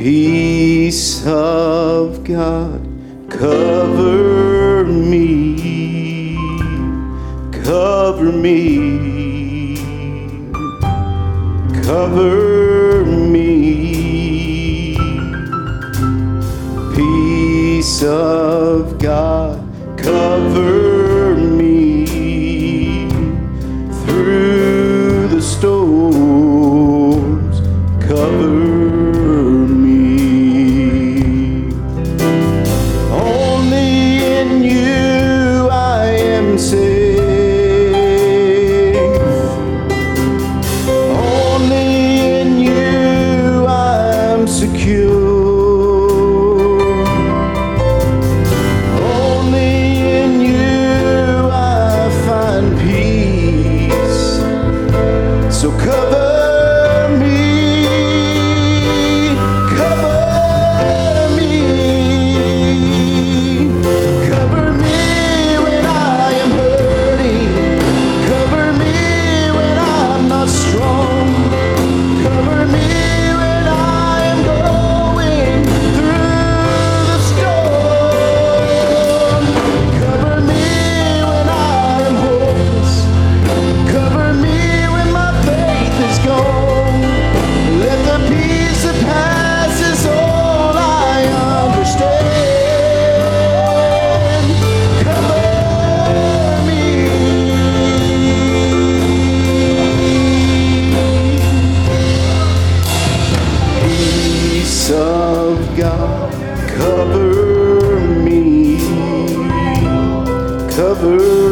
Peace of God, cover me, cover me, cover me. Peace of God other